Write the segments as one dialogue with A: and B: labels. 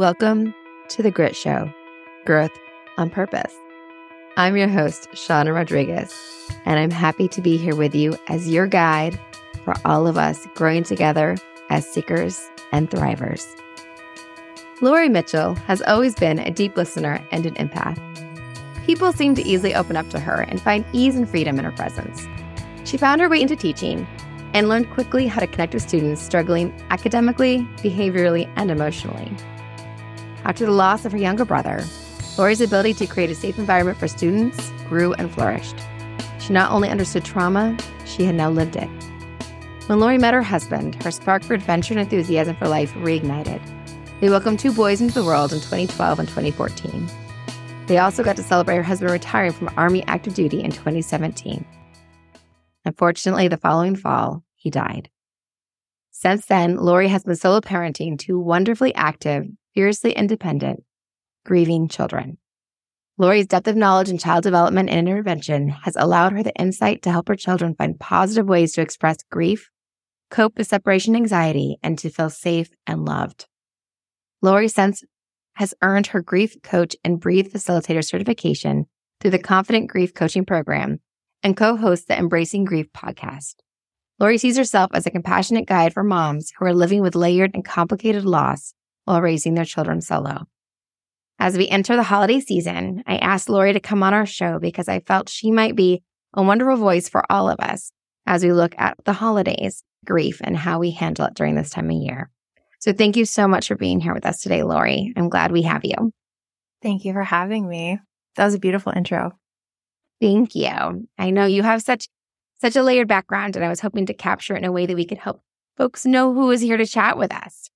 A: Welcome to the Grit Show Growth on Purpose. I'm your host, Shauna Rodriguez, and I'm happy to be here with you as your guide for all of us growing together as seekers and thrivers. Lori Mitchell has always been a deep listener and an empath. People seem to easily open up to her and find ease and freedom in her presence. She found her way into teaching and learned quickly how to connect with students struggling academically, behaviorally, and emotionally. After the loss of her younger brother, Lori's ability to create a safe environment for students grew and flourished. She not only understood trauma, she had now lived it. When Lori met her husband, her spark for adventure and enthusiasm for life reignited. They welcomed two boys into the world in 2012 and 2014. They also got to celebrate her husband retiring from Army active duty in 2017. Unfortunately, the following fall, he died. Since then, Lori has been solo parenting two wonderfully active, fiercely independent, grieving children. Lori's depth of knowledge in child development and intervention has allowed her the insight to help her children find positive ways to express grief, cope with separation anxiety, and to feel safe and loved. Lori Sense has earned her grief coach and breathe facilitator certification through the Confident Grief Coaching Program and co-hosts the Embracing Grief podcast. Lori sees herself as a compassionate guide for moms who are living with layered and complicated loss while raising their children solo. As we enter the holiday season, I asked Lori to come on our show because I felt she might be a wonderful voice for all of us as we look at the holidays, grief, and how we handle it during this time of year. So thank you so much for being here with us today, Lori. I'm glad we have you.
B: Thank you for having me. That was a beautiful intro.
A: Thank you. I know you have such such a layered background and I was hoping to capture it in a way that we could help folks know who is here to chat with us.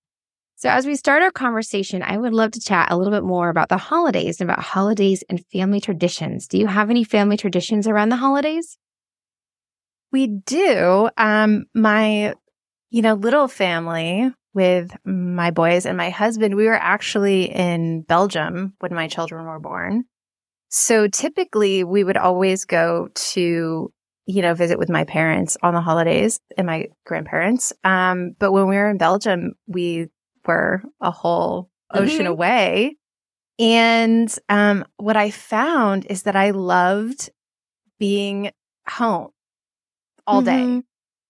A: So, as we start our conversation, I would love to chat a little bit more about the holidays and about holidays and family traditions. Do you have any family traditions around the holidays?
B: We do. Um, my, you know, little family with my boys and my husband, we were actually in Belgium when my children were born. So typically we would always go to, you know, visit with my parents on the holidays and my grandparents. Um, but when we were in Belgium, we were a whole ocean mm-hmm. away. And um, what I found is that I loved being home all mm-hmm. day.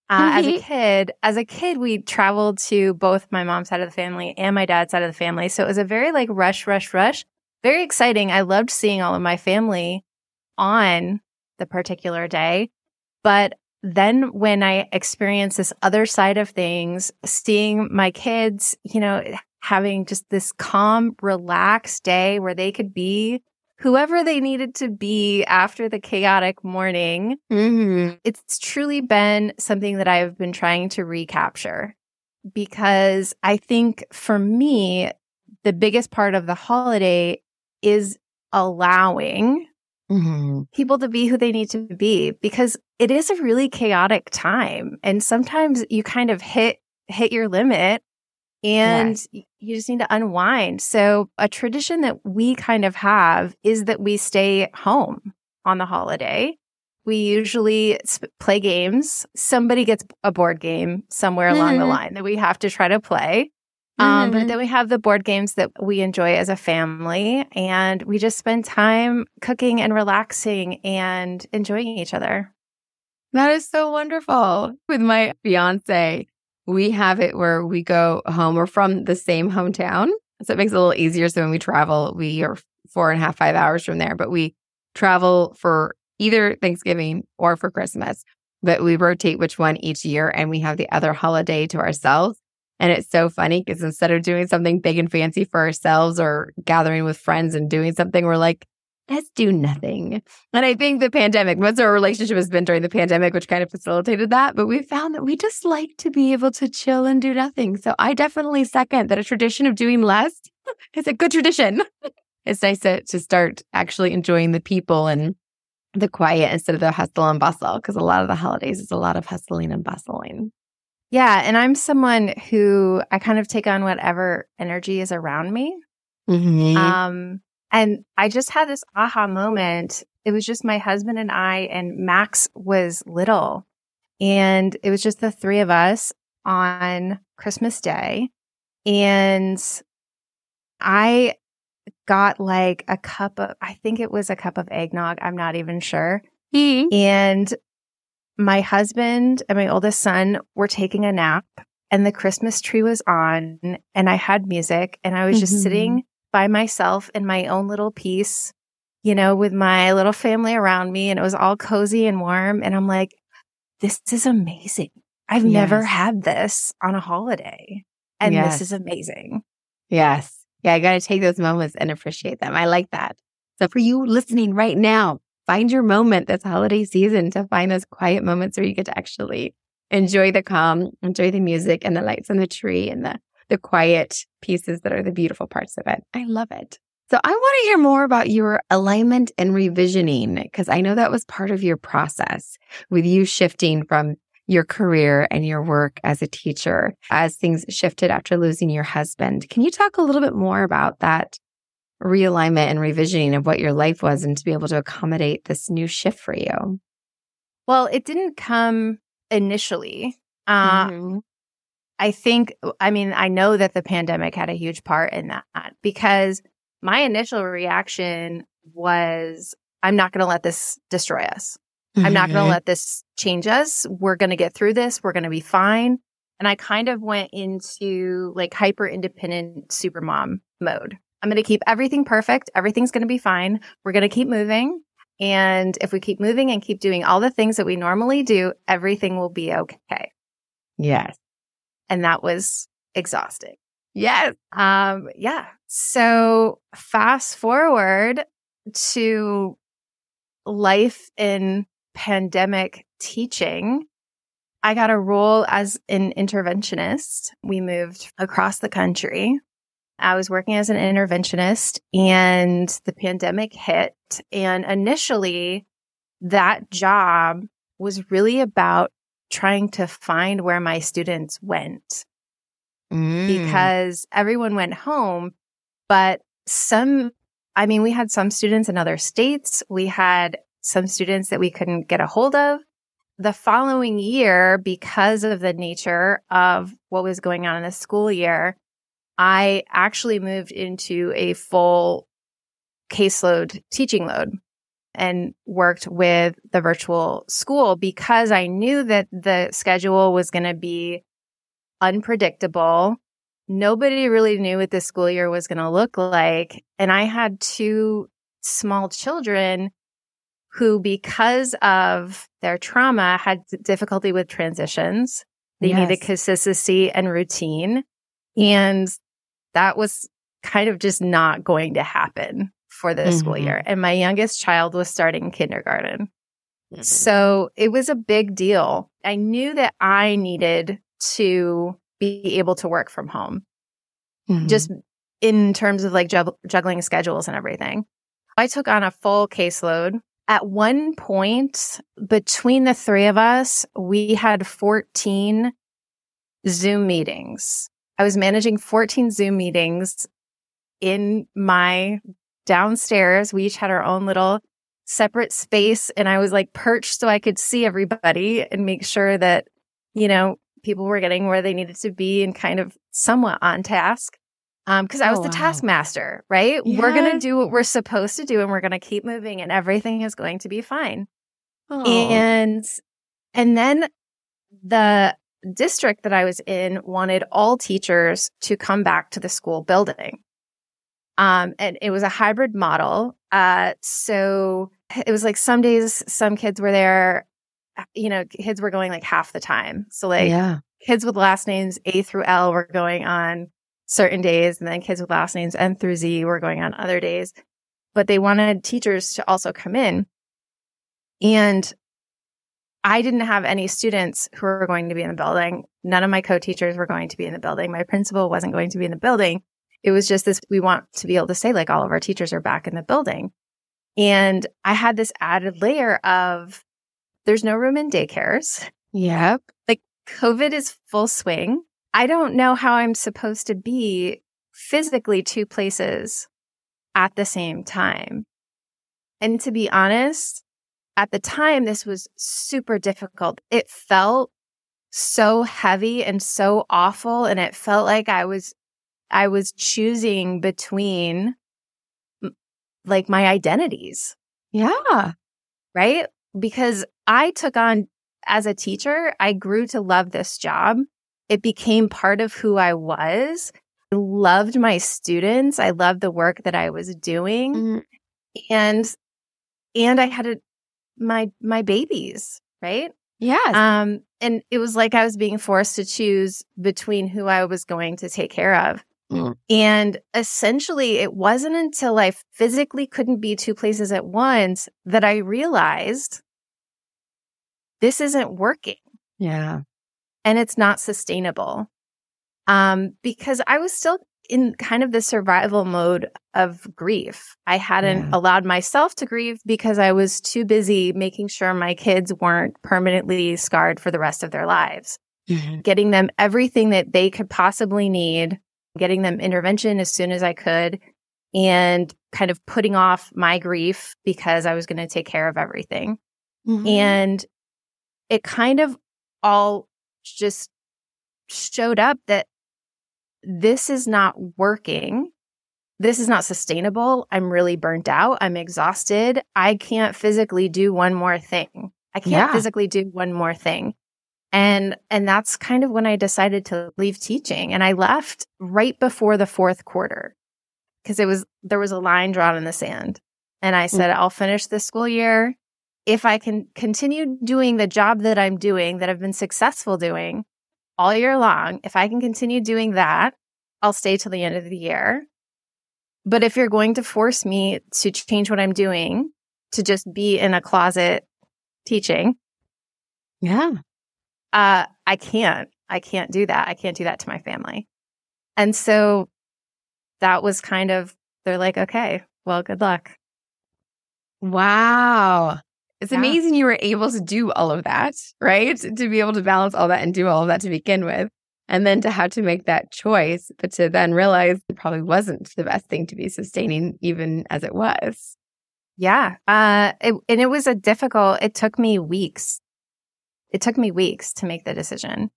B: Uh, mm-hmm. As a kid, as a kid, we traveled to both my mom's side of the family and my dad's side of the family. So it was a very like rush, rush, rush. Very exciting. I loved seeing all of my family on the particular day. But then when I experienced this other side of things, seeing my kids, you know, having just this calm, relaxed day where they could be whoever they needed to be after the chaotic morning. Mm-hmm. It's truly been something that I've been trying to recapture because I think for me, the biggest part of the holiday is allowing mm-hmm. people to be who they need to be because it is a really chaotic time. And sometimes you kind of hit, hit your limit and yes. you just need to unwind. So a tradition that we kind of have is that we stay home on the holiday. We usually play games. Somebody gets a board game somewhere mm-hmm. along the mm-hmm. line that we have to try to play. Um, mm-hmm. But then we have the board games that we enjoy as a family, and we just spend time cooking and relaxing and enjoying each other.
A: That is so wonderful. With my fiance, we have it where we go home. We're from the same hometown. So it makes it a little easier. So when we travel, we are four and a half, five hours from there, but we travel for either Thanksgiving or for Christmas. But we rotate which one each year and we have the other holiday to ourselves. And it's so funny because instead of doing something big and fancy for ourselves or gathering with friends and doing something, we're like, let's do nothing. And I think the pandemic, of our relationship has been during the pandemic, which kind of facilitated that. But we found that we just like to be able to chill and do nothing. So I definitely second that a tradition of doing less is a good tradition. it's nice to, to start actually enjoying the people and the quiet instead of the hustle and bustle, because a lot of the holidays is a lot of hustling and bustling.
B: Yeah. And I'm someone who I kind of take on whatever energy is around me. Mm-hmm. Um, and I just had this aha moment. It was just my husband and I, and Max was little. And it was just the three of us on Christmas Day. And I got like a cup of, I think it was a cup of eggnog. I'm not even sure.
A: Mm-hmm.
B: And my husband and my oldest son were taking a nap and the Christmas tree was on and I had music and I was just
A: Mhm.
B: sitting by myself in my own little peace, you know, with my little family around me and it was all cozy and warm. And I'm like, this is amazing. I've never had this on a holiday. And
A: Yes.
B: this is amazing.
A: Yes. Yeah, I got to take those moments and appreciate them. I like that. So for you listening right now, find your moment this holiday season to find those quiet moments where you get to actually enjoy the calm, enjoy the music and the lights on the tree and the the quiet pieces that are the beautiful parts of it. I love it. So I want to hear more about your alignment and revisioning because I know that was part of your process with you shifting from your career and your work as a teacher as things shifted after losing your husband. Can you talk a little bit more about that realignment and revisioning of what your life was and to be able to accommodate this new shift for you?
B: Well, it didn't come initially. Uh,
A: Mhm.
B: I think, I mean, I know that the pandemic had a huge part in that because my initial reaction was, I'm not going to let this destroy us. I'm not going to let this change us. We're going to get through this. We're going to be fine. And I kind of went into like hyper independent super mom mode. I'm going to keep everything perfect. Everything's going to be fine. We're going to keep moving. And if we keep moving and keep doing all the things that we normally do, everything will be okay.
A: Yes.
B: And that was exhausting.
A: Yes.
B: Um, yeah. So fast forward to life in pandemic teaching. I got a role as an interventionist. We moved across the country. I was working as an interventionist and the pandemic hit. And initially that job was really about trying to find where my students went
A: Mm.
B: because everyone went home, but some, I mean, we had some students in other states. We had some students that we couldn't get a hold of. The following year, because of the nature of what was going on in the school year, I actually moved into a full caseload teaching load and worked with the virtual school because I knew that the schedule was going to be unpredictable. Nobody really knew what the school year was going to look like. And I had two small children who, because of their trauma, had difficulty with transitions. They
A: Yes.
B: needed consistency and routine. And that was kind of just not going to happen for the school
A: Mhm.
B: year. And my youngest child was starting kindergarten.
A: Mhm.
B: So it was a big deal. I knew that I needed to be able to work from home,
A: Mhm.
B: just in terms of like jugg- juggling schedules and everything. I took on a full caseload. At one point, between the three of us, we had 14 Zoom meetings. I was managing 14 Zoom meetings in my downstairs. We each had our own little separate space and I was like perched so I could see everybody and make sure that, you know, people were getting where they needed to be and kind of somewhat on task. Um, cause I was
A: Oh,
B: the
A: wow.
B: taskmaster, right? We're going to do what we're supposed to do and we're going to keep moving and everything is going to be fine.
A: Oh.
B: And, and then the district that I was in wanted all teachers to come back to the school building. Um, and it was a hybrid model. Uh, so it was like some days, some kids were there, you know, kids were going like half the time. So like
A: yeah.
B: kids with last names A through L were going on certain days, and then kids with last names N through Z were going on other days. But they wanted teachers to also come in. And I didn't have any students who were going to be in the building. None of my co teachers were going to be in the building. My principal wasn't going to be in the building. It was just this we want to be able to say, like, all of our teachers are back in the building. And I had this added layer of there's no room in daycares.
A: Yep.
B: Like, COVID is full swing. I don't know how I'm supposed to be physically two places at the same time. And to be honest, at the time, this was super difficult. It felt so heavy and so awful. And it felt like I was I was choosing between like my identities.
A: Yeah.
B: Right. Because I took on as a teacher, I grew to love this job. It became part of who I was. I loved my students. I loved the work that I was doing. Mm-hmm. And and I had a, my my babies, right?
A: Yeah.
B: Um and it was like I was being forced to choose between who I was going to take care of. Mm. And essentially, it wasn't until I physically couldn't be two places at once that I realized this isn't working.
A: Yeah.
B: And it's not sustainable. Um, because I was still in kind of the survival mode of grief. I hadn't allowed myself to grieve because I was too busy making sure my kids weren't permanently scarred for the rest of their lives. Mm-hmm. Getting them everything that they could possibly need getting them intervention as soon as I could and kind of putting off my grief because I was going to take care of everything. Mm-hmm. And it kind of all just showed up that this is not working. This is not sustainable. I'm really burnt out. I'm exhausted. I can't physically do one more thing. I can't yeah. physically do one more thing. And, and that's kind of when I decided to leave teaching and I left right before the fourth quarter because it was, there was a line drawn in the sand. And I said, mm-hmm. I'll finish this school year. If I can continue doing the job that I'm doing, that I've been successful doing all year long, if I can continue doing that, I'll stay till the end of the year. But if you're going to force me to change what I'm doing to just be in a closet teaching,
A: yeah,
B: uh, I can't, I can't do that. I can't do that to my family. And so that was kind of, they're like, okay, well, good luck.
A: Wow. It's yeah. amazing you were able to do all of that, right? To be able to balance all that and do all of that to begin with. And then to have to make that choice, but to then realize it probably wasn't the best thing to be sustaining, even as it was.
B: Yeah. Uh, it, and it was a difficult, it took me weeks it took me weeks to make the decision.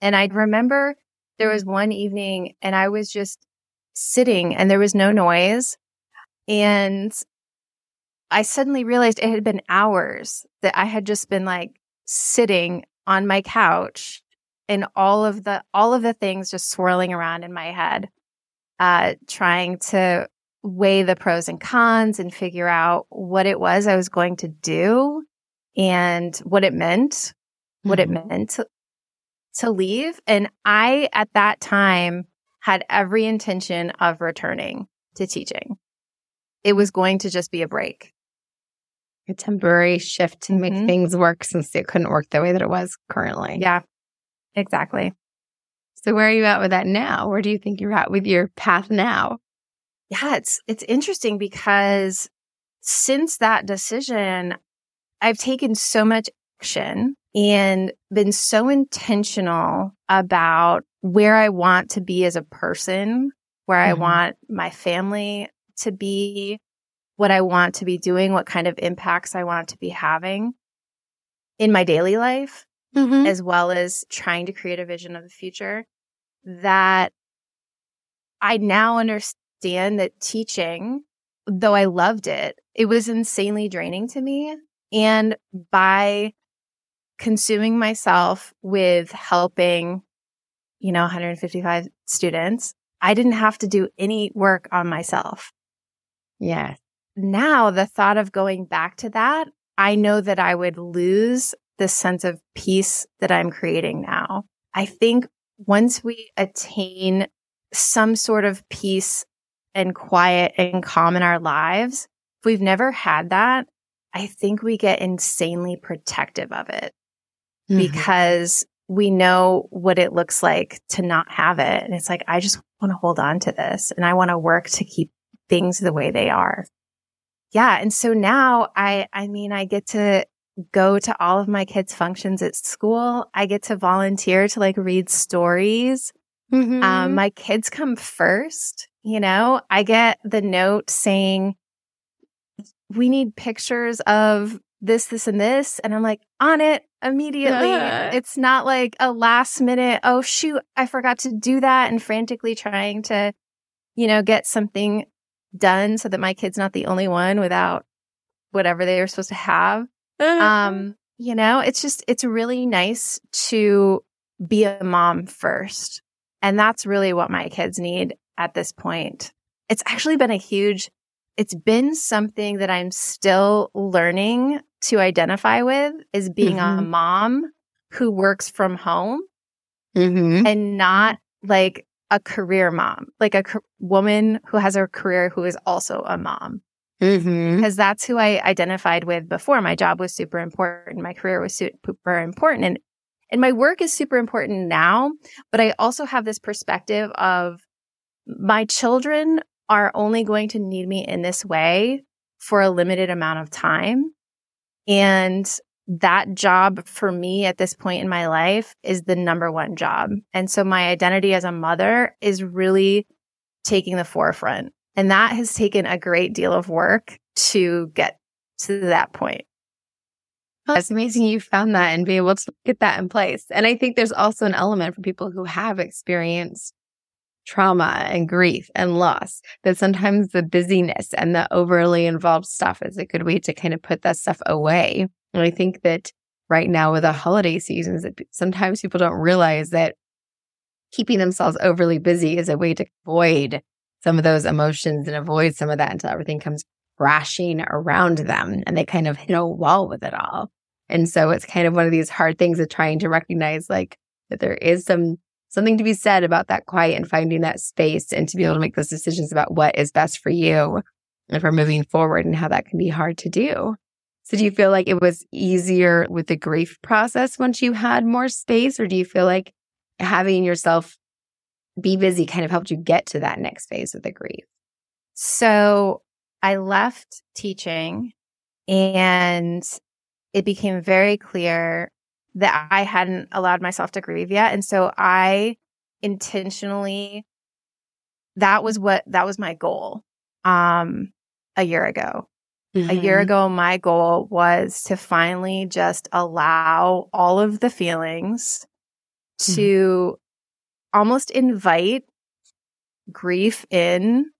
B: And I remember there was one evening and I was just sitting and there was no noise. And I suddenly realized it had been hours that I had just been like sitting on my couch and all of the, all of the things just swirling around in my head, uh, trying to weigh the pros and cons and figure out what it was I was going to do and what it meant what mm-hmm. it meant to, to leave. And I, at that time, had every intention of returning to teaching. It was going to just be a break.
A: A temporary shift to make mm-hmm. things work since it couldn't work the way that it was currently.
B: Yeah, exactly.
A: So where are you at with that now? Where do you think you're at with your path now?
B: Yeah, it's it's interesting because since that decision, I've taken so much action and been so intentional about where I want to be as a person, where mm-hmm. I want my family to be, what I want to be doing, what kind of impacts I want to be having in my daily life, mm-hmm. as well as trying to create a vision of the future that I now understand that teaching, though I loved it, it was insanely draining to me. And by consuming myself with helping, you know, 155 students, I didn't have to do any work on myself.
A: Yeah.
B: Now the thought of going back to that, I know that I would lose the sense of peace that I'm creating now. I think once we attain some sort of peace and quiet and calm in our lives, if we've never had that, I think we get insanely protective of it mm-hmm. because we know what it looks like to not have it. And it's like, I just want to hold on to this and I want to work to keep things the way they are. Yeah. And so now I, I mean, I get to go to all of my kids' functions at school. I get to volunteer to like read stories. Mm-hmm. Um, my kids come first. You know, I get the note saying, we need pictures of this, this, and this. And I'm like, on it immediately. it's not like a last minute, oh shoot, I forgot to do that and frantically trying to, you know, get something done so that my kid's not the only one without whatever they are supposed to have. um, you know, it's just it's really nice to be a mom first. And that's really what my kids need at this point. It's actually been a huge it's been something that I'm still learning to identify with is being mm-hmm. a mom who works from home mm-hmm. and not like a career mom, like a co- woman who has a career who is also a mom. Mm-hmm. Because that's who I identified with before. My job was super important. My career was super important. And, and my work is super important now. But I also have this perspective of my children are only going to need me in this way for a limited amount of time. And that job for me at this point in my life is the number one job. And so my identity as a mother is really taking the forefront. And that has taken a great deal of work to get to that point.
A: It's amazing you found that and be able to get that in place. And I think there's also an element for people who have experienced trauma and grief and loss that sometimes the busyness and the overly involved stuff is a good way to kind of put that stuff away. And I think that right now with the holiday seasons, that sometimes people don't realize that keeping themselves overly busy is a way to avoid some of those emotions and avoid some of that until everything comes crashing around them and they kind of hit a wall with it all. And so it's kind of one of these hard things of trying to recognize like that there is some something to be said about that quiet and finding that space and to be able to make those decisions about what is best for you and for moving forward and how that can be hard to do. So do you feel like it was easier with the grief process once you had more space or do you feel like having yourself be busy kind of helped you get to that next phase of the grief?
B: So I left teaching and it became very clear that I hadn't allowed myself to grieve yet. And so I intentionally, that was what, that was my goal, um, a year ago. Mm-hmm. A year mm-hmm. ago, my goal was to finally just allow all of the feelings mm-hmm. to almost invite grief in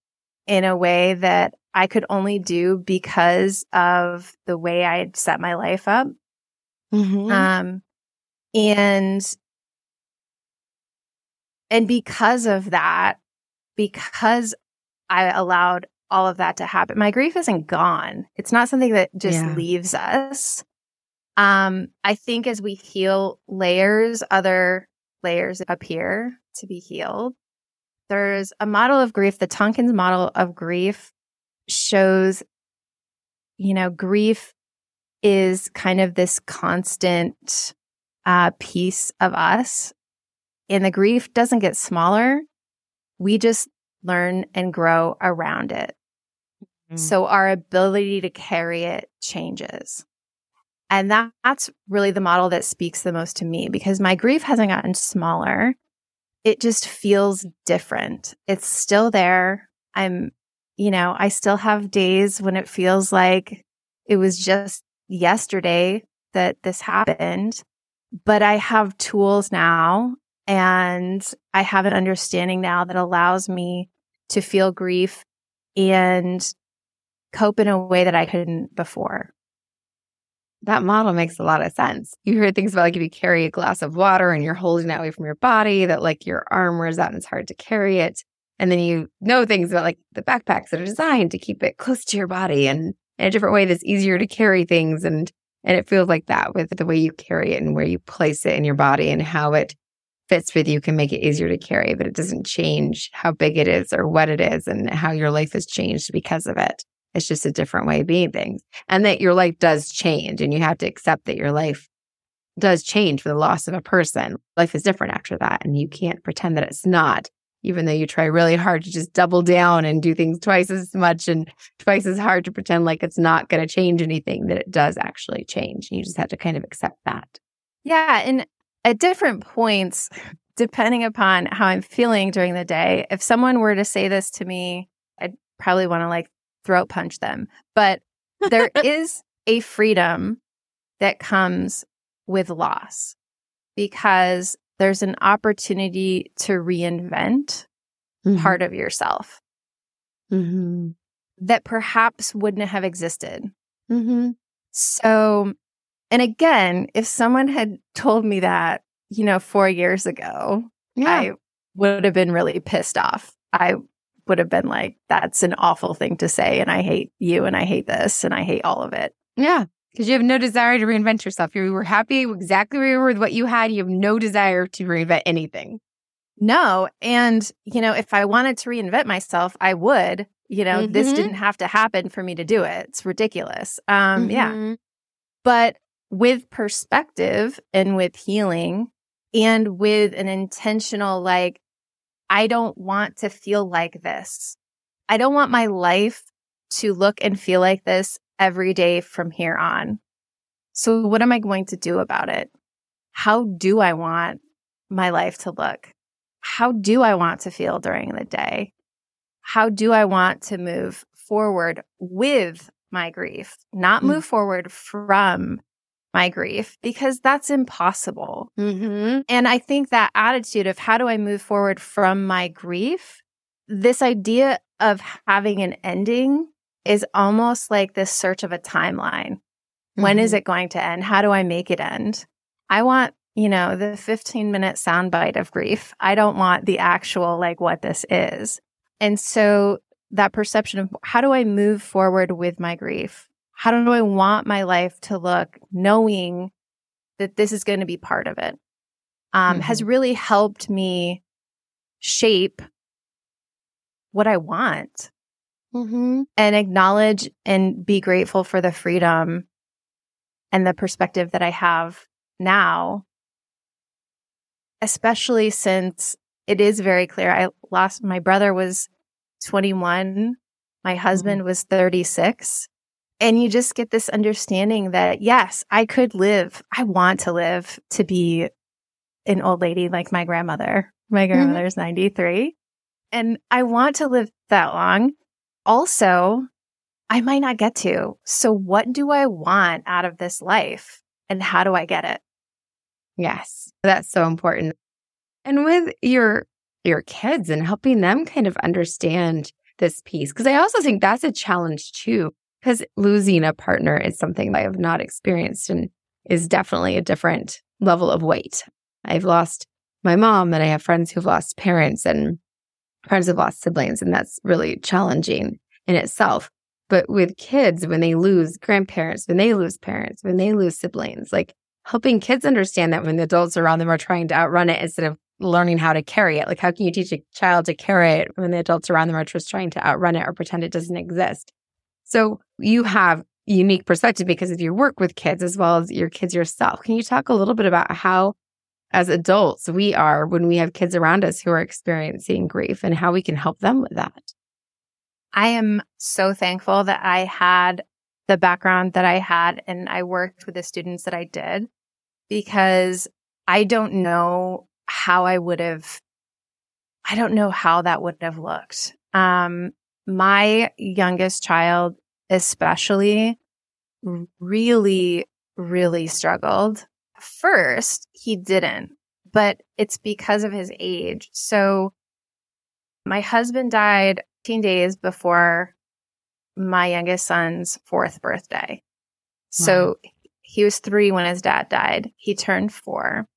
B: in a way that I could only do because of the way I had set my life up. Mm-hmm. Um, and, and because of that, because I allowed all of that to happen, my grief isn't gone. It's not something that just yeah. leaves us. Um, I think as we heal layers, other layers appear to be healed. There's a model of grief, the Tonkin's model of grief shows, you know, grief is kind of this constant uh, piece of us. And the grief doesn't get smaller. We just learn and grow around it. Mm-hmm. So our ability to carry it changes. And that, that's really the model that speaks the most to me because my grief hasn't gotten smaller. It just feels different. It's still there. I'm, you know, I still have days when it feels like it was just yesterday that this happened, but I have tools now and I have an understanding now that allows me to feel grief and cope in a way that I couldn't before.
A: That model makes a lot of sense. You hear things about like if you carry a glass of water and you're holding that away from your body, that like your arm wears out and it's hard to carry it. And then you know things about like the backpacks that are designed to keep it close to your body and in a different way that's easier to carry things. And, and it feels like that with the way you carry it and where you place it in your body and how it fits with you can make it easier to carry, but it doesn't change how big it is or what it is and how your life has changed because of it. It's just a different way of being things. And that your life does change and you have to accept that your life does change for the loss of a person. Life is different after that. And you can't pretend that it's not even though you try really hard to just double down and do things twice as much and twice as hard to pretend like it's not going to change anything, that it does actually change. You just have to kind of accept that.
B: Yeah. And at different points, depending upon how I'm feeling during the day, if someone were to say this to me, I'd probably want to like throat punch them. But there is a freedom that comes with loss because there's an opportunity to reinvent mm-hmm. part of yourself mm-hmm. that perhaps wouldn't have existed. Mm-hmm. So, and again, if someone had told me that, you know, four years ago, yeah. I would have been really pissed off. I would have been like, that's an awful thing to say. And I hate you and I hate this and I hate all of it.
A: Yeah. Because you have no desire to reinvent yourself. You were happy exactly where you were with what you had. You have no desire to reinvent anything.
B: No. And, you know, if I wanted to reinvent myself, I would. You know, mm-hmm. this didn't have to happen for me to do it. It's ridiculous. Um, mm-hmm. yeah. But with perspective and with healing and with an intentional, like, I don't want to feel like this. I don't want my life to look and feel like this every day from here on. So what am I going to do about it? How do I want my life to look? How do I want to feel during the day? How do I want to move forward with my grief, not move mm. forward from my grief because that's impossible. Mm-hmm. And I think that attitude of how do I move forward from my grief, this idea of having an ending is almost like this search of a timeline. Mm-hmm. When is mm-hmm. it going to end? How do I make it end? I want, you know, the 15 minute soundbite of grief. I don't want the actual, like, what this is. And so that perception of how do I move forward with my grief? How do I want my life to look knowing that this is going to be part of it? Um, mm-hmm. has really helped me shape what I want mm-hmm. and acknowledge and be grateful for the freedom and the perspective that I have now, especially since it is very clear. I lost my brother was 21, my husband mm-hmm. was 36. And you just get this understanding that, yes, I could live. I want to live to be an old lady like my grandmother. My mm-hmm. grandmother's mm-hmm. 93. And I want to live that long. Also, I might not get to. So, what do I want out of this life? And how do I get it?
A: Yes, that's so important. And with your your kids and helping them kind of understand this piece because I also think that's a challenge too because losing a partner is something I have not experienced and is definitely a different level of weight. I've lost my mom and I have friends who've lost parents and friends who've lost siblings, and that's really challenging in itself. But with kids, when they lose grandparents, when they lose parents, when they lose siblings, like helping kids understand that when the adults around them are trying to outrun it instead of learning how to carry it. Like, how can you teach a child to carry it when the adults around them are just trying to outrun it or pretend it doesn't exist? So you have unique perspective because of your work with kids as well as your kids yourself. Can you talk a little bit about how as adults we are when we have kids around us who are experiencing grief and how we can help them with that?
B: I am so thankful that I had the background that I had and I worked with the students that I did because I don't know how I would have I don't know how that would have looked. Um, my youngest child, especially, really, really struggled. First, he didn't, but it's because of his age. So my husband died 15 days before my youngest son's fourth birthday. So wow. he was three when his dad died. He turned four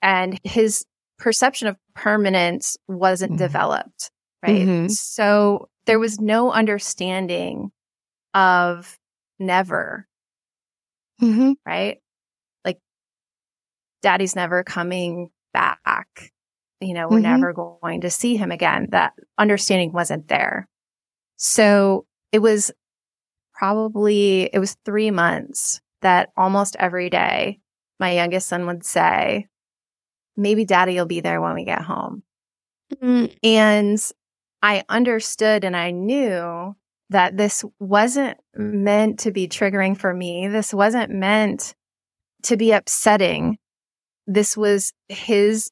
B: and his perception of permanence wasn't mm-hmm. developed. Right. Mm-hmm. So there was no understanding of never. Mm-hmm. Right. Like daddy's never coming back. You know, we're mm-hmm. never going to see him again. That understanding wasn't there. So it was probably, it was three months that almost every day my youngest son would say, maybe daddy will be there when we get home. Mm-hmm. And I understood and I knew that this wasn't meant to be triggering for me. This wasn't meant to be upsetting. This was his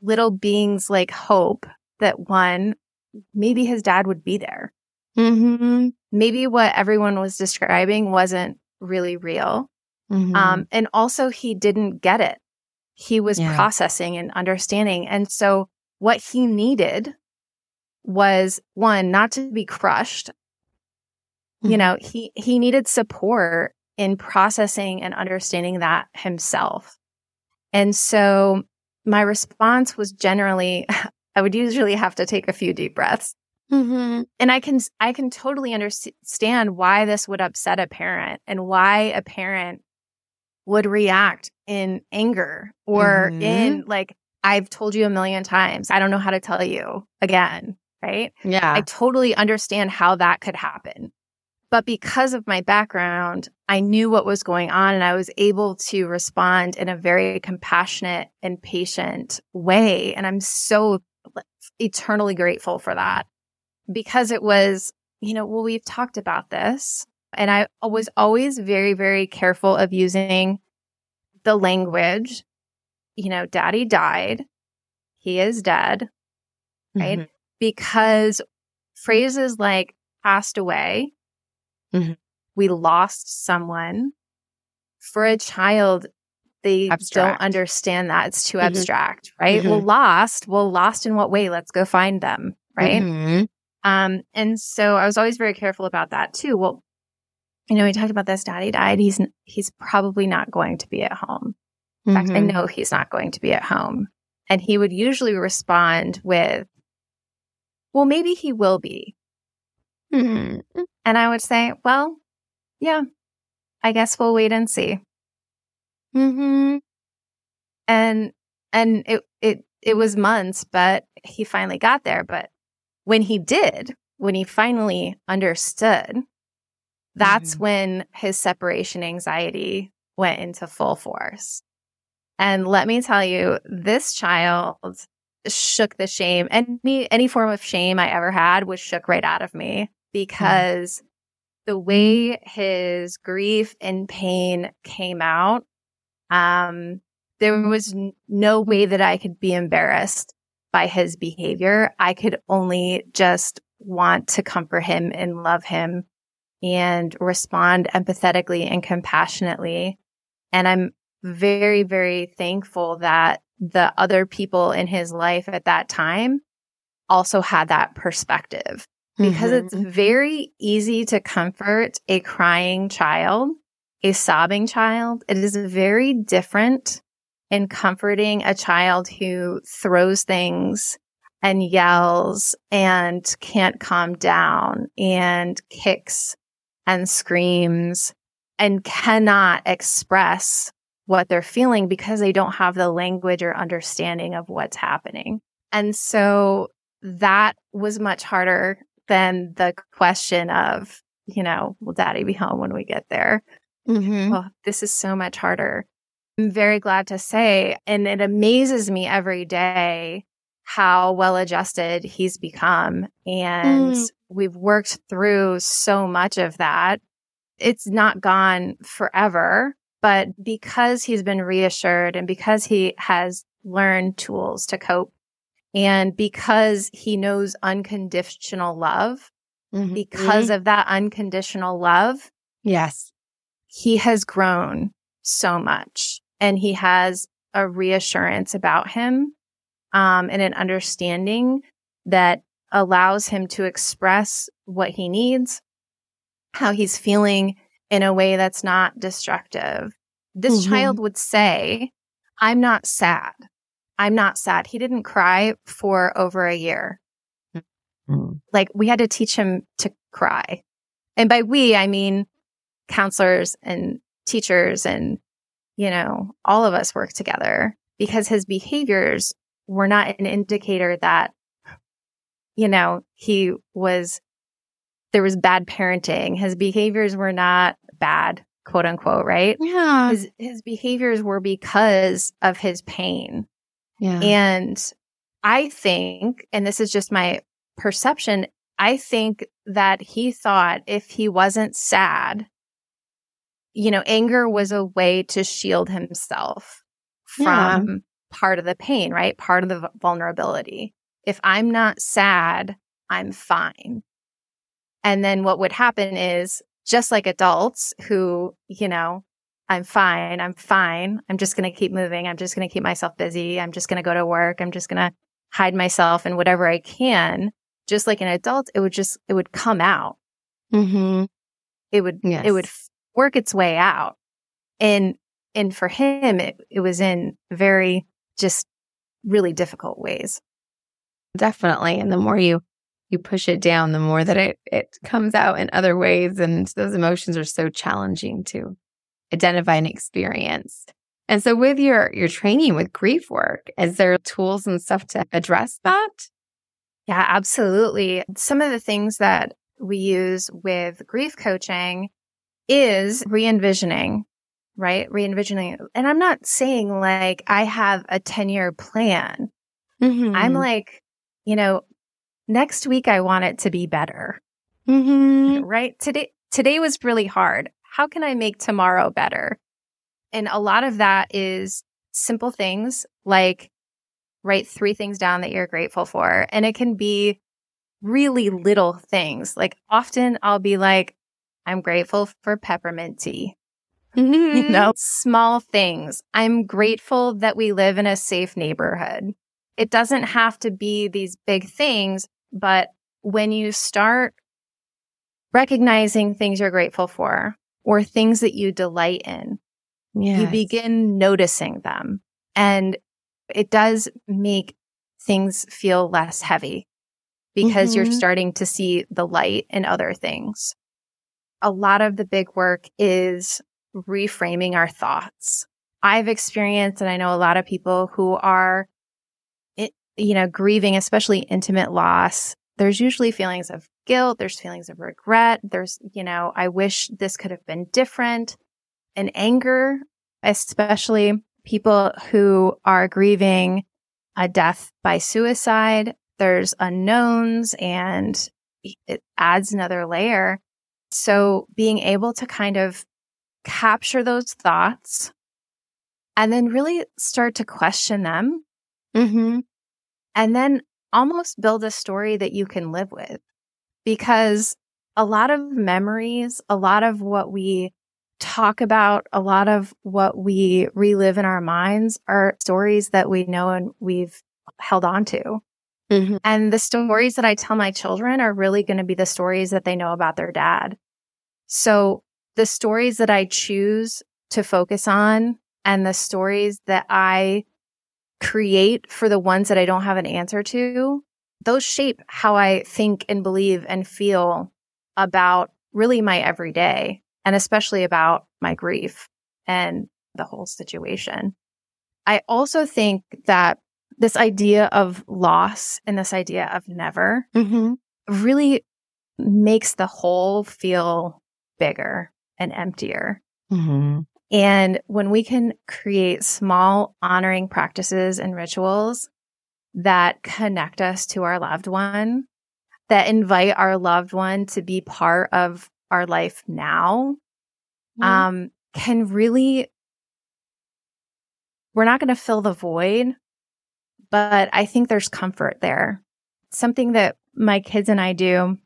B: little being's like hope that one, maybe his dad would be there. Mm-hmm. Maybe what everyone was describing wasn't really real. Mm-hmm. Um, and also he didn't get it. He was
A: Yeah.
B: processing and understanding. And so what he needed was one, not to be crushed. You
A: Mhm.
B: know, he, he needed support in processing and understanding that himself. And so my response was generally, I would usually have to take a few deep breaths
A: Mhm.
B: and i can i can totally understand why this would upset a parent and why a parent would react in anger or
A: Mhm.
B: in like i've told you a million times i don't know how to tell you again right
A: Yeah.
B: i totally understand how that could happen but because of my background i knew what was going on and i was able to respond in a very compassionate and patient way and i'm so eternally grateful for that because it was, you know, well, we've talked about this. And I was always very, very careful of using the language, you know, daddy died, he is dead, right?
A: Mhm.
B: Because phrases like passed away,
A: Mhm.
B: we lost someone, for a child, they
A: Abstract.
B: don't understand that. It's too
A: Mhm.
B: abstract, right?
A: Mhm.
B: Well, lost, well, lost in what way? Let's go find them, right?
A: Mhm.
B: Um, and so I was always very careful about that too. Well, you know, we talked about this. Daddy died. He's he's probably not going to be at home. In fact, I
A: Mhm.
B: know he's not going to be at home. And he would usually respond with, "Well, maybe he will be."
A: Mhm.
B: And I would say, "Well, yeah, I guess we'll wait and see."
A: Mhm.
B: And and it it it was months, but he finally got there. But when he did, when he finally understood, that's
A: Mhm.
B: when his separation anxiety went into full force. And let me tell you, this child shook the shame. Any any form of shame I ever had was shook right out of me because the way his grief and pain came out, um, there was n- no way that I could be embarrassed by his behavior. I could only just want to comfort him and love him and respond empathetically and compassionately. And I'm very, very thankful that the other people in his life at that time also had that perspective because it's
A: Mhm.
B: very easy to comfort a crying child, a sobbing child. It is very different in comforting a child who throws things and yells and can't calm down and kicks and screams and cannot express what they're feeling because they don't have the language or understanding of what's happening. And so that was much harder than the question of, you know, will daddy be home when we get there?
A: Mhm.
B: Oh, this is so much harder. I'm very glad to say, and it amazes me every day how well adjusted he's become. And
A: Mm.
B: we've worked through so much of that. It's not gone forever, but because he's been reassured and because he has learned tools to cope and because he knows unconditional love,
A: Mhm.
B: because of that unconditional love,
A: yes.
B: he has grown so much and he has a reassurance about him um, and an understanding that allows him to express what he needs, how he's feeling in a way that's not destructive. This
A: Mhm.
B: child would say, I'm not sad. I'm not sad. He didn't cry for over a year
A: Mhm.
B: like we had to teach him to cry. And by we, I mean counselors and teachers and, you know, all of us work together because his behaviors were not an indicator that, you know, he was, there was bad parenting. His behaviors were not bad, quote unquote, right?
A: Yeah.
B: His, his behaviors were because of his pain.
A: yeah.
B: And I think, and this is just my perception, I think that he thought if he wasn't sad, you know, anger was a way to shield himself
A: Yeah.
B: from part of the pain, right? Part of the vulnerability. If I'm not sad, I'm fine. And then what would happen is just like adults who, you know, I'm fine. I'm fine. I'm just going to keep moving. I'm just going to keep myself busy. I'm just going to go to work. I'm just going to hide myself and whatever I can. Just like an adult, it would just, it would come out.
A: Mm-hmm.
B: It would,
A: Yes.
B: it would work its way out. And, and for him, it, it was in very just really difficult ways.
A: Definitely. And the more you you push it down, the more that it it comes out in other ways. And those emotions are so challenging to identify and experience. And so with your your training with grief work, is there tools and stuff to address that?
B: Yeah, absolutely. Some of the things that we use with grief coaching is re envisioning, right? Re envisioning. And I'm not saying like I have a 10 year plan.
A: Mm-hmm.
B: I'm like, you know, next week I want it to be better,
A: mm-hmm.
B: right? Today, today was really hard. How can I make tomorrow better? And a lot of that is simple things like write three things down that you're grateful for. And it can be really little things. Like often I'll be like, I'm grateful for peppermint tea. You know, small things. I'm grateful that we live in a safe neighborhood. It doesn't have to be these big things, but when you start recognizing things you're grateful for or things that you delight in, you begin noticing them and it does make things feel less heavy because you're
A: Mhm.
B: starting to see the light in other things. A lot of the big work is reframing our thoughts. I've experienced, and I know a lot of people who are, you know, grieving, especially intimate loss. There's usually feelings of guilt. There's feelings of regret. There's, you know, I wish this could have been different and anger, especially people who are grieving a death by suicide. There's unknowns and it adds another layer. So being able to kind of capture those thoughts and then really start to question them
A: Mm-hmm.
B: And then almost build a story that you can live with. Because a lot of memories, a lot of what we talk about, a lot of what we relive in our minds are stories that we know and we've held on to.
A: Mm-hmm.
B: And the stories that I tell my children are really going to be the stories that they know about their dad. So the stories that I choose to focus on and the stories that I create for the ones that I don't have an answer to, those shape how I think and believe and feel about really my everyday and especially about my grief and the whole situation. I also think that this idea of loss and this idea of never
A: Mm-hmm.
B: really makes the whole feel bigger and emptier.
A: Mm-hmm.
B: And when we can create small honoring practices and rituals that connect us to our loved one, that invite our loved one to be part of our life now, um, can really, we're not going to fill the void, but I think there's comfort there. Something that my kids and I do,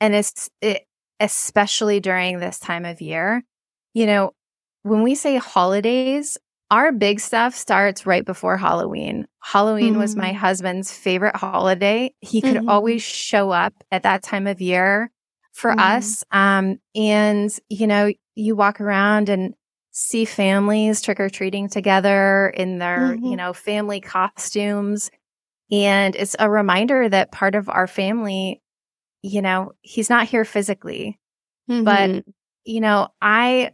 B: and it's it, especially during this time of year, you know, when we say holidays, our big stuff starts right before Halloween. Halloween was
A: Mhm.
B: my husband's favorite holiday. He could
A: Mhm.
B: always show up at that time of year for
A: Mhm.
B: us. Um, and you know, you walk around and see families trick or treating together in their, you know, family costumes. And it's a reminder that part of our family, you know, he's not here physically,
A: Mm-hmm.
B: but you know, I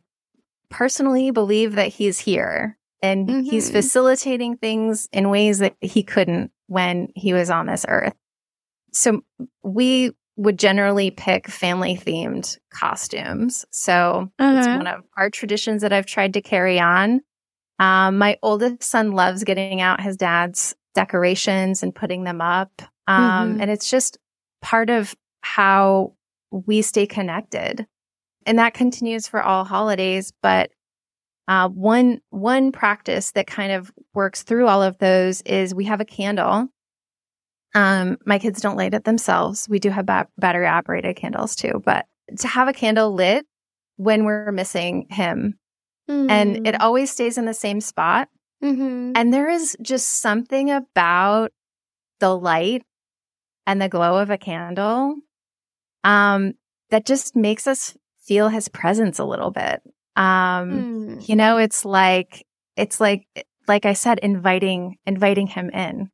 B: personally believe that he's here and he's
A: Mhm.
B: facilitating things in ways that he couldn't when he was on this earth. So we would generally pick family themed costumes. So it's
A: Uh-huh.
B: one of our traditions that I've tried to carry on. Um, my oldest son loves getting out his dad's decorations and putting them up. Um,
A: Mhm.
B: and it's just part of how we stay connected. And that continues for all holidays. But uh, one one practice that kind of works through all of those is we have a candle. Um, my kids don't light it themselves. We do have ba- battery operated candles too, but to have a candle lit when we're missing him mm. and it mm. always stays in the same spot.
A: Mm-hmm.
B: And there is just something about the light and the glow of a candle um, that just makes us feel his presence a little bit. Um, mm. You know, it's like, it's like, like I said, inviting, inviting him in.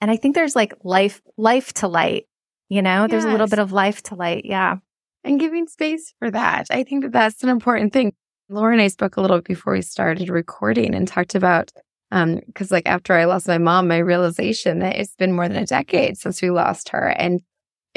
B: And I think there's like life, life to light, you know, yes. there's a little bit of life to light. Yeah.
A: And giving space for that. I think that that's an important thing. Lori and I spoke a little bit before we started recording and talked about um because like after I lost my mom, my realization that it's been more than a decade since we lost her. And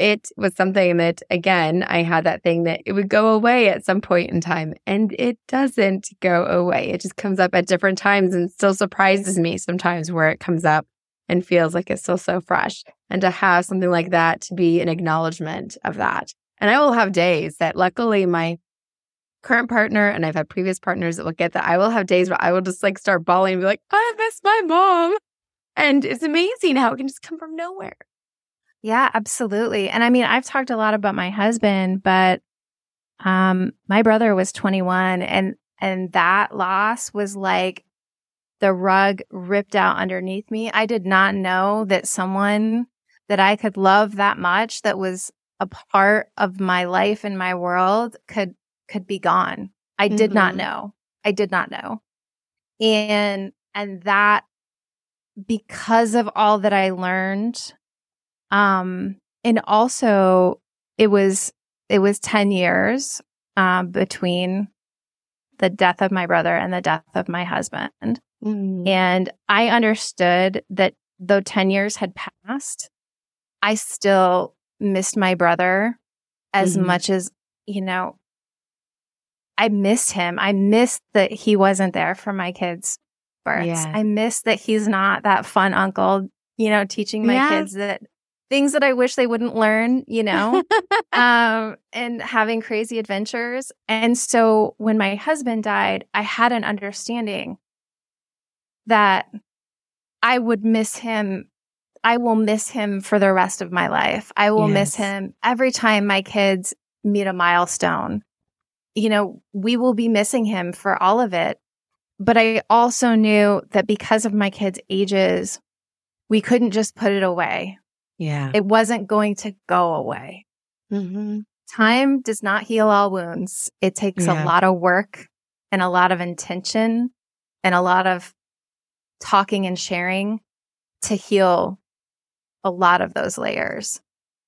A: it was something that again, I had that thing that it would go away at some point in time. And it doesn't go away. It just comes up at different times and still surprises me sometimes where it comes up and feels like it's still so fresh. And to have something like that to be an acknowledgement of that. And I will have days that luckily my current partner and I've had previous partners that will get that I will have days where I will just like start bawling and be like, I miss my mom. And it's amazing how it can just come from nowhere.
B: Yeah, absolutely. And I mean, I've talked a lot about my husband, but um my brother was 21 and and that loss was like the rug ripped out underneath me. I did not know that someone that I could love that much that was a part of my life and my world could could be gone. I mm-hmm. did not mm-hmm. know. I did not know. And, and that because of all that I learned, um, and also it was, it was 10 years, um, between the death of my brother and the death of my husband. Mm-hmm. And I understood that though 10 years had passed, I still missed my brother as mm-hmm. much as, you know, I missed him. I missed that he wasn't there for my kids' births. Yeah. I miss that he's not that fun uncle, you know, teaching my yes. kids that things that I wish they wouldn't learn, you know, um, and having crazy adventures. And so when my husband died, I had an understanding that I would miss him. I will miss him for the rest of my life. I will yes. miss him every time my kids meet a milestone you know, we will be missing him for all of it. But I also knew that because of my kids' ages, we couldn't just put it away.
A: Yeah.
B: It wasn't going to go away.
A: Mm-hmm.
B: Time does not heal all wounds. It takes yeah. a lot of work and a lot of intention and a lot of talking and sharing to heal a lot of those layers.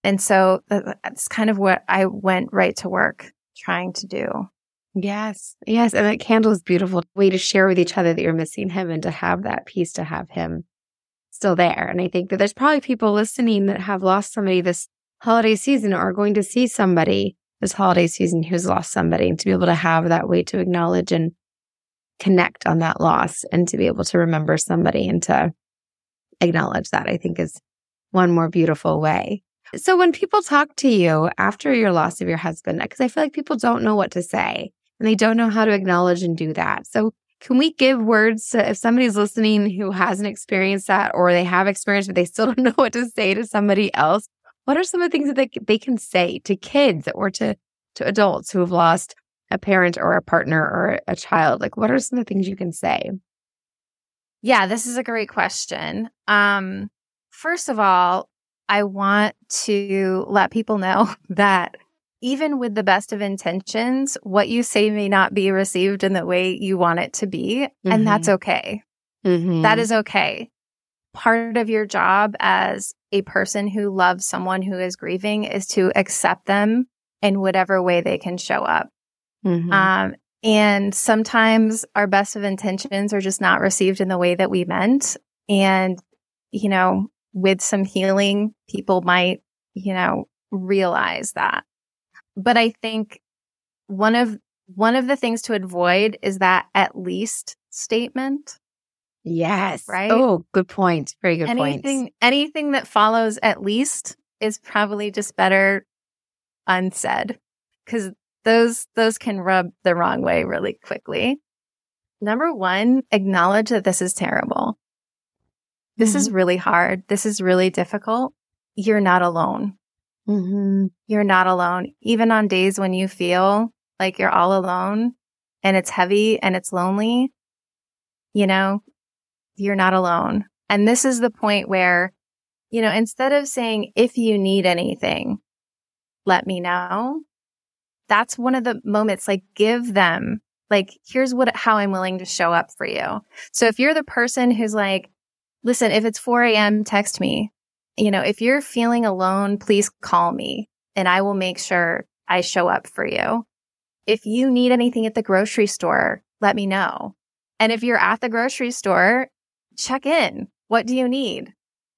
B: And so that's kind of what I went right to work trying to do.
A: Yes. Yes. And that candle is beautiful way to share with each other that you're missing him and to have that piece to have him still there. And I think that there's probably people listening that have lost somebody this holiday season or are going to see somebody this holiday season who's lost somebody and to be able to have that way to acknowledge and connect on that loss and to be able to remember somebody and to acknowledge that I think is one more beautiful way. So when people talk to you after your loss of your husband, because I feel like people don't know what to say and they don't know how to acknowledge and do that. So can we give words to if somebody's listening who hasn't experienced that or they have experienced but they still don't know what to say to somebody else? What are some of the things that they, they can say to kids or to, to adults who have lost a parent or a partner or a child? Like, what are some of the things you can say?
B: Yeah, this is a great question. Um, first of all, I want to let people know that even with the best of intentions, what you say may not be received in the way you want it to be. Mm-hmm. And that's okay. Mm-hmm. That is okay. Part of your job as a person who loves someone who is grieving is to accept them in whatever way they can show up. Mm-hmm. Um, and sometimes our best of intentions are just not received in the way that we meant. And, you know, with some healing, people might, you know, realize that. But I think one of one of the things to avoid is that at least statement.
A: Yes.
B: Right.
A: Oh, good point. Very good
B: anything, point. Anything that follows at least is probably just better unsaid because those those can rub the wrong way really quickly. Number one, acknowledge that this is terrible. This mm-hmm. is really hard. This is really difficult. You're not alone.
A: Mm-hmm.
B: You're not alone. Even on days when you feel like you're all alone, and it's heavy and it's lonely, you know, you're not alone. And this is the point where, you know, instead of saying, if you need anything, let me know. That's one of the moments like give them like, here's what, how I'm willing to show up for you. So if you're the person who's like, listen, if it's 4 a.m., text me. You know, if you're feeling alone, please call me and I will make sure I show up for you. If you need anything at the grocery store, let me know. And if you're at the grocery store, check in. What do you need?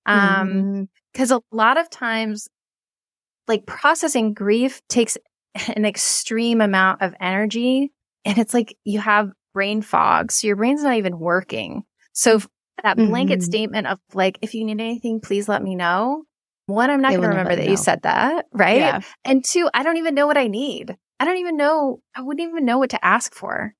B: Um, mm-hmm. cause a lot of times, like processing grief takes an extreme amount of energy and it's like you have brain fog. So your brain's not even working. So that blanket mm-hmm. statement of like, if you need anything, please let me know. One, I'm not going to remember that know. you said that. Right. Yeah. And two, I don't even know what I need. I don't even know. I wouldn't even know what to ask for.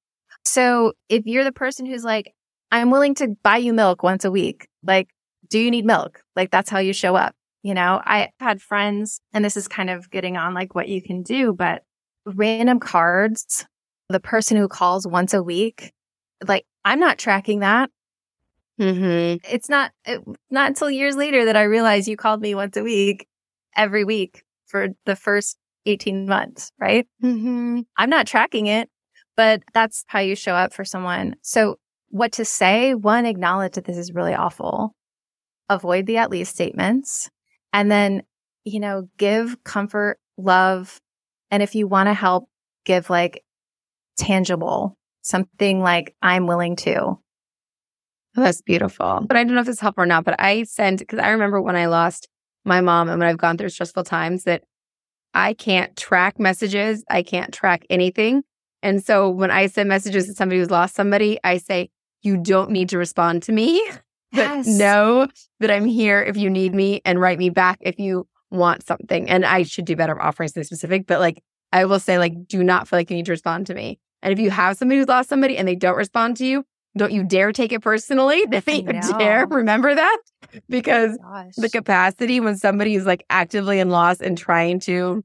B: So if you're the person who's like, I'm willing to buy you milk once a week, like, do you need milk? Like, that's how you show up. You know, I had friends, and this is kind of getting on like what you can do, but random cards the person who calls once a week, like I'm not tracking that. Mm-hmm. It's not it, not until years later that I realized you called me once a week, every week for the first 18 months, right? Mm-hmm. I'm not tracking it, but that's how you show up for someone. So what to say? One, acknowledge that this is really awful. Avoid the at least statements and then, you know, give comfort, love. And if you want to help, give like tangible, something like I'm willing to.
A: Oh, that's beautiful. But I don't know if this helped or not, but I send, because I remember when I lost my mom and when I've gone through stressful times that I can't track messages. I can't track anything. And so when I send messages to somebody who's lost somebody, I say, you don't need to respond to me, but yes. know that I'm here if you need me and write me back if you want something. And I should do better offering something specific, but like I will say, like, do not feel like you need to respond to me. And if you have somebody who's lost somebody and they don't respond to you, don't you dare take it personally. Don't you dare remember that oh because Gosh. the capacity when somebody is like actively in loss and trying to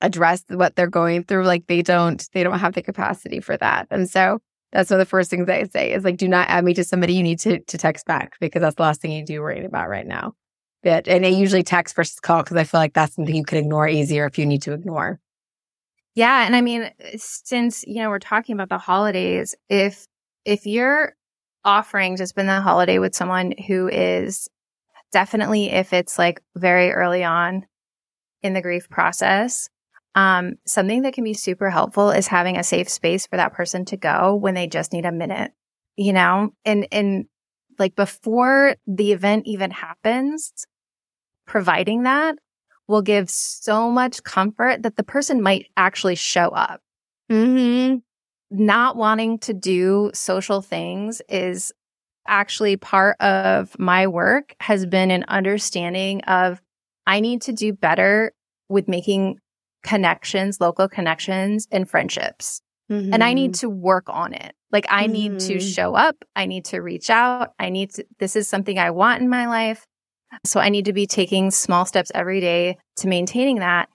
A: address what they're going through, like they don't, they don't have the capacity for that. And so that's one of the first things I say is like, do not add me to somebody you need to, to text back because that's the last thing you do worry about right now. But, and I usually text versus call because I feel like that's something you can ignore easier if you need to ignore.
B: Yeah. And I mean, since, you know, we're talking about the holidays, if, if you're offering to spend the holiday with someone who is definitely, if it's like very early on in the grief process, um, something that can be super helpful is having a safe space for that person to go when they just need a minute, you know, and, and like before the event even happens, providing that will give so much comfort that the person might actually show up. Mm-hmm. Not wanting to do social things is actually part of my work has been an understanding of I need to do better with making connections, local connections and friendships. Mm-hmm. And I need mm-hmm. to work on it. Like I mm-hmm. need to mm-hmm. show up. I need to reach out. I need to, this is something I want in my life. So I need to be taking small steps every day to maintaining that.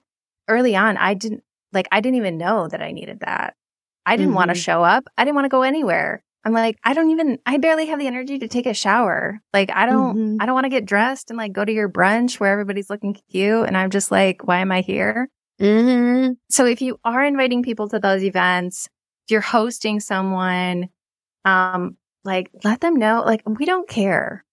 B: Early on, I didn't like, I didn't even know that I needed that. I didn't mm-hmm. want to show up. I didn't want to go anywhere. I'm like, I don't even, I barely have the energy to take a shower. Like, I don't, mm-hmm. I don't want to get dressed and like go to your brunch where everybody's looking cute. And I'm just like, why am I here? Mm-hmm. So if you are inviting people to those events, if you're hosting someone, um, like let them know, like, we don't care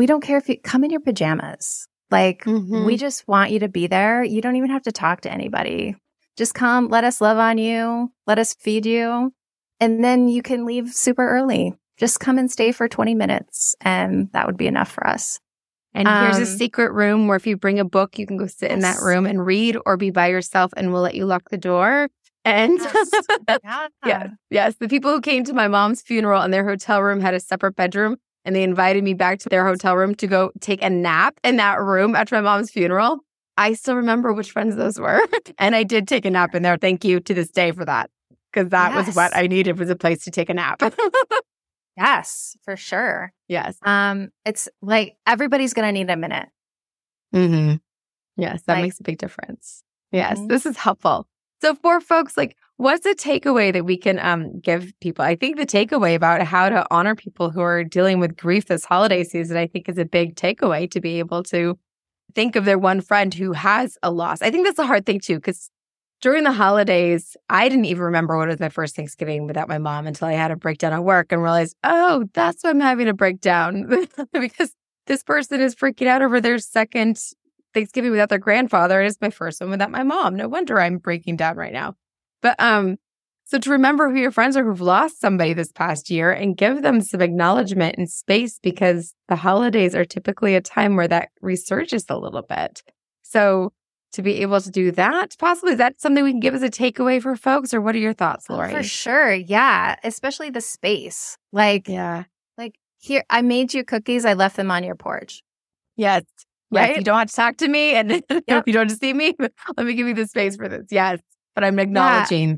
B: we don't care if you come in your pajamas. Like, mm-hmm. we just want you to be there. You don't even have to talk to anybody. Just come, let us love on you, let us feed you, and then you can leave super early. Just come and stay for 20 minutes, and that would be enough for us.
A: And um, here's a um, secret room where if you bring a book, you can go sit yes. in that room and read or be by yourself, and we'll let you lock the door. And yes. yeah. yes, yes, the people who came to my mom's funeral and their hotel room had a separate bedroom and they invited me back to their hotel room to go take a nap in that room after my mom's funeral. I still remember which friends those were. and I did take a nap in there. Thank you to this day for that. Because that yes. was what I needed was a place to take a nap.
B: yes, for sure.
A: Yes.
B: Um, it's like everybody's gonna need a minute.
A: Mm-hmm. Yes, that like, makes a big difference. Yes, mm-hmm. this is helpful. So for folks, like what's a takeaway that we can um give people? I think the takeaway about how to honor people who are dealing with grief this holiday season, I think is a big takeaway to be able to think of their one friend who has a loss. I think that's a hard thing too, because during the holidays, I didn't even remember what was my first Thanksgiving without my mom until I had a breakdown at work and realized, oh, that's why I'm having a breakdown because this person is freaking out over their second Thanksgiving without their grandfather. And it's my first one without my mom. No wonder I'm breaking down right now. But um, so to remember who your friends are who've lost somebody this past year and give them some acknowledgement and space because the holidays are typically a time where that resurges a little bit. So to be able to do that, possibly is that something we can give as a takeaway for folks, or what are your thoughts, oh, Lori?
B: Oh, for sure, yeah, especially the space. Like,
A: yeah,
B: like here, I made you cookies. I left them on your porch.
A: Yes, right. Yes, you don't have to talk to me, and yep. if you don't want to see me, let me give you the space for this. Yes, but I'm acknowledging. Yeah.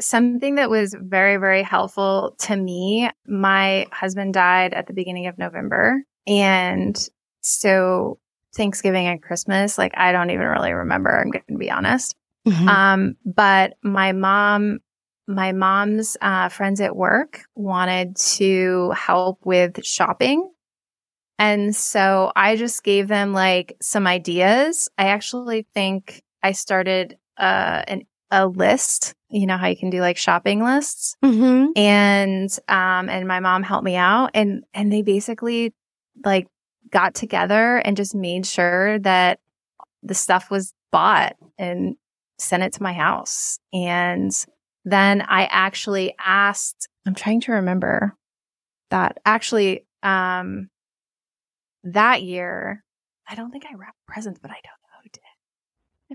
B: Something that was very, very helpful to me. My husband died at the beginning of November. And so Thanksgiving and Christmas, like I don't even really remember. I'm going to be honest. Mm-hmm. Um, but my mom, my mom's uh, friends at work wanted to help with shopping. And so I just gave them like some ideas. I actually think I started uh, an, a list. You know how you can do like shopping lists, mm-hmm. and um, and my mom helped me out, and and they basically like got together and just made sure that the stuff was bought and sent it to my house. And then I actually asked, I'm trying to remember that actually, um, that year, I don't think I wrapped presents, but I don't know who
A: did.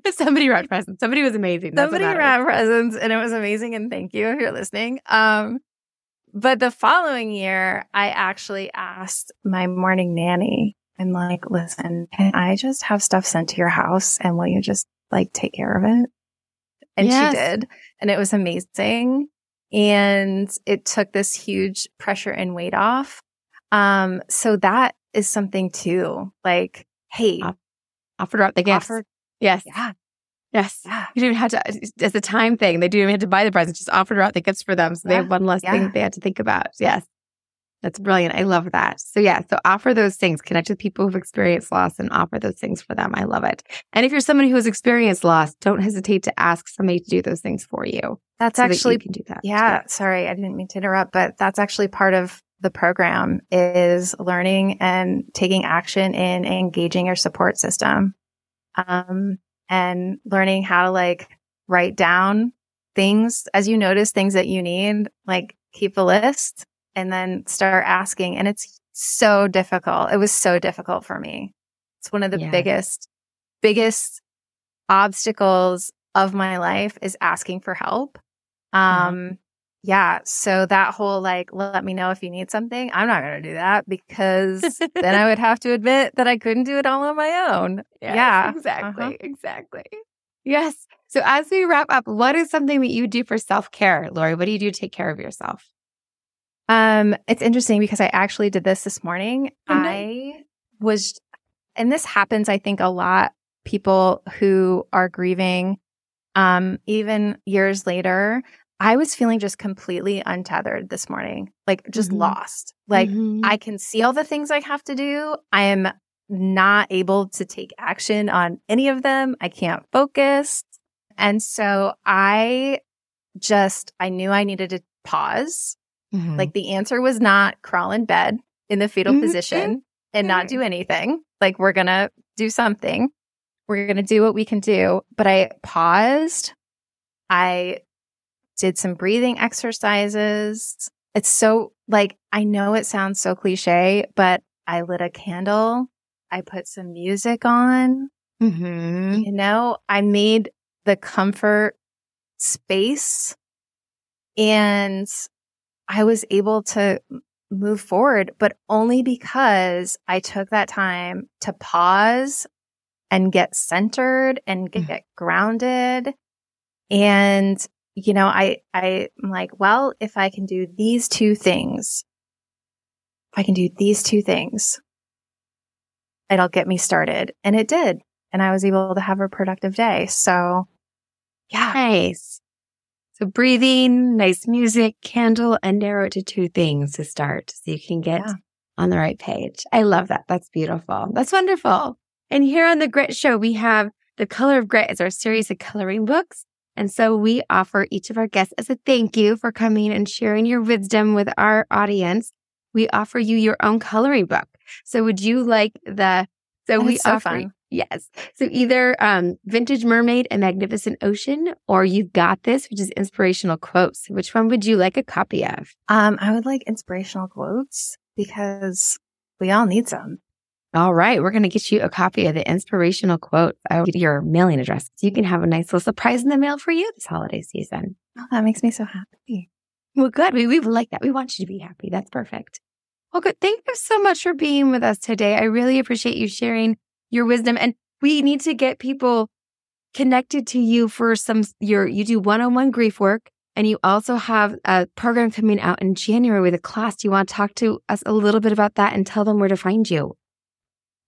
A: Somebody wrapped presents. Somebody was amazing.
B: That's Somebody wrapped presents and it was amazing. And thank you if you're listening. Um, but the following year, I actually asked my morning nanny, I'm like, listen, can I just have stuff sent to your house and will you just like take care of it? And yes. she did. And it was amazing. And it took this huge pressure and weight off. Um, so that is something too. Like, hey,
A: offer wrap the gifts. Offer,
B: yes. Yeah.
A: Yes. Yeah. You didn't even have to, uh, it's a time thing. They didn't even have to buy the presents, just offer to wrap the gifts for them. So yeah. they have one less yeah. thing they had to think about. Yes. That's brilliant. I love that. So yeah, so offer those things, connect with people who've experienced loss and offer those things for them. I love it. And if you're somebody who has experienced loss, don't hesitate to ask somebody to do those things for you.
B: That's so actually that you can do that. Yeah, sorry, I didn't mean to interrupt, but that's actually part of the program is learning and taking action in engaging your support system. Um, and learning how to like write down things as you notice things that you need, like keep a list and then start asking. And it's so difficult. It was so difficult for me. It's one of the yeah. biggest, biggest obstacles of my life is asking for help. Um, mm-hmm. Yeah. So that whole like, let me know if you need something. I'm not going to do that because then I would have to admit that I couldn't do it all on my own.
A: Yes, yeah. Exactly. Uh-huh. Exactly. Yes. So as we wrap up, what is something that you do for self care, Lori? What do you do to take care of yourself?
B: Um, it's interesting because I actually did this this morning. Oh, I was, and this happens, I think, a lot. People who are grieving, um, even years later, I was feeling just completely untethered this morning, like just mm-hmm. lost. Like mm-hmm. I can see all the things I have to do. I am not able to take action on any of them. I can't focus. And so I just, I knew I needed to pause. Mm-hmm. Like the answer was not crawl in bed in the fetal mm-hmm. position and not do anything. Like we're going to do something. We're going to do what we can do. But I paused. I did some breathing exercises. It's so like, I know it sounds so cliche, but I lit a candle. I put some music on. Mm-hmm. You know, I made the comfort space and I was able to move forward, but only because I took that time to pause and get centered and get, mm-hmm. get grounded and you know, I, I, am like, well, if I can do these two things, if I can do these two things, it'll get me started. And it did. And I was able to have a productive day. So Yeah.
A: Nice. So breathing, nice music, candle, and narrow it to two things to start so you can get
B: Yeah.
A: on the right page. I love that. That's beautiful. That's wonderful. And here on the Grit Show, we have The Color of Grit is our series of coloring books. And so we offer each of our guests as a thank you for coming and sharing your wisdom with our audience. We offer you your own coloring book. So would you like the so we
B: That's so
A: offer
B: fun.
A: Yes. So either um, Vintage Mermaid and Magnificent Ocean, or You've Got This, which is inspirational quotes. Which one would you like a copy of?
B: Um, I would like inspirational quotes because we all need some.
A: All right. We're going to get you a copy of the inspirational quote. Get your mailing address. So you can have a nice little surprise in the mail for you this holiday season.
B: Oh, that makes me so happy.
A: Well, good. We, we like that. We want you to be happy. That's perfect. Well, good. Thank you so much for being with us today. I really appreciate you sharing your wisdom. And we need to get people connected to you for some, your, you do one-on-one grief work and you also have a program coming out in January with a class. Do you want to talk to us a little bit about that and tell them where to find you?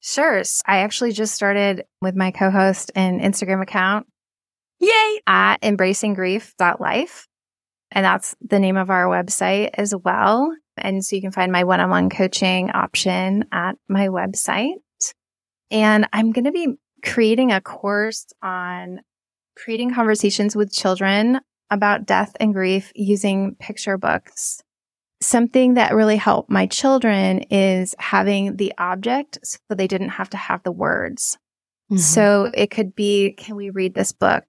B: Sure. I actually just started with my co-host an Instagram account
A: Yay.
B: at embracinggrief.life. And that's the name of our website as well. And so you can find my one-on-one coaching option at my website. And I'm going to be creating a course on creating conversations with children about death and grief using picture books. Something that really helped my children is having the object so they didn't have to have the words.
A: Mm-hmm.
B: So it could be, can we read this book?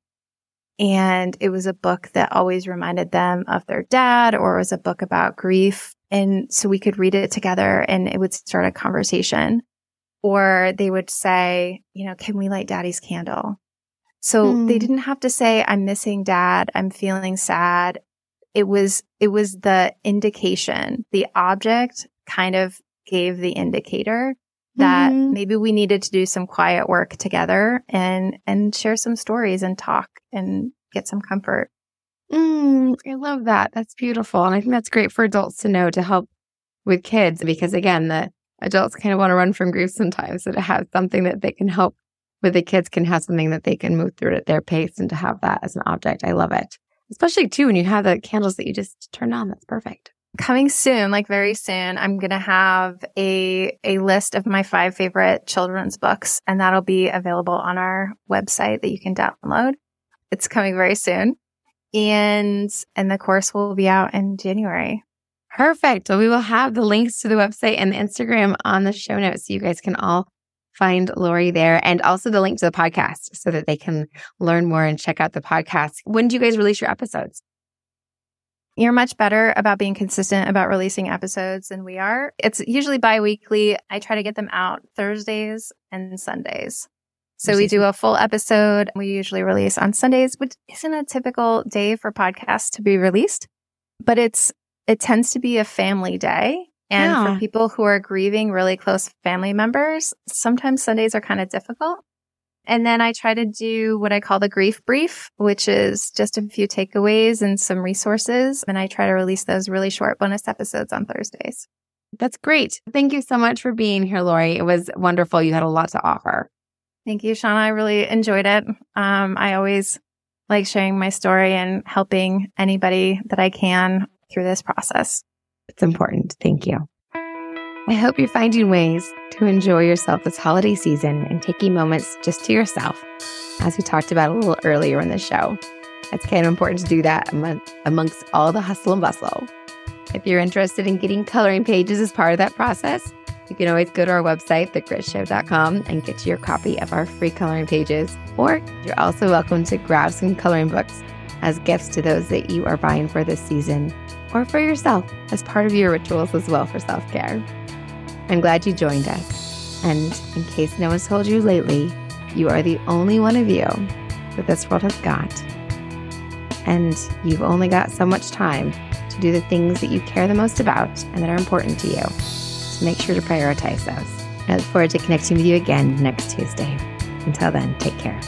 B: And it was a book that always reminded them of their dad or it was a book about grief. And so we could read it together and it would start a conversation. Or they would say, you know, can we light daddy's candle? So
A: Hmm.
B: they didn't have to say, I'm missing dad. I'm feeling sad. It was, it was the indication. The object kind of gave the indicator that
A: Mhm.
B: maybe we needed to do some quiet work together and and share some stories and talk and get some comfort.
A: Mm, I love that. That's beautiful. And I think that's great for adults to know to help with kids because, again, the adults kind of want to run from grief sometimes. So to have something that they can help with the kids can have something that they can move through at their pace and to have that as an object. I love it. Especially too when you have the candles that you just turned on. That's perfect.
B: Coming soon, like very soon, I'm going to have a a list of my five favorite children's books and that'll be available on our website that you can download. It's coming very soon. And and the course will be out in January.
A: Perfect. Well, we will have the links to the website and the Instagram on the show notes so you guys can all find Lori there and also the link to the podcast so that they can learn more and check out the podcast. When do you guys release your episodes?
B: You're much better about being consistent about releasing episodes than we are. It's usually bi-weekly. I try to get them out Thursdays and Sundays. So we do a full episode. We usually release on Sundays, which isn't a typical day for podcasts to be released, but it's it tends to be a family day. And
A: Yeah.
B: for people who are grieving really close family members, sometimes Sundays are kind of difficult. And then I try to do what I call the grief brief, which is just a few takeaways and some resources. And I try to release those really short bonus episodes on Thursdays.
A: That's great. Thank you so much for being here, Lori. It was wonderful. You had a lot to offer.
B: Thank you, Shauna. I really enjoyed it. Um, I always like sharing my story and helping anybody that I can through this process.
A: It's important. Thank you. I hope you're finding ways to enjoy yourself this holiday season and taking moments just to yourself, as we talked about a little earlier in the show. It's kind of important to do that amongst all the hustle and bustle. If you're interested in getting coloring pages as part of that process, you can always go to our website, thegritShow.com, and get your copy of our free coloring pages. Or you're also welcome to grab some coloring books as gifts to those that you are buying for this season or for yourself as part of your rituals as well for self care. I'm glad you joined us. And in case no one's told you lately, you are the only one of you that this world has got. And you've only got so much time to do the things that you care the most about and that are important to you. So make sure to prioritize those. I look forward to connecting with you again next Tuesday. Until then, take care.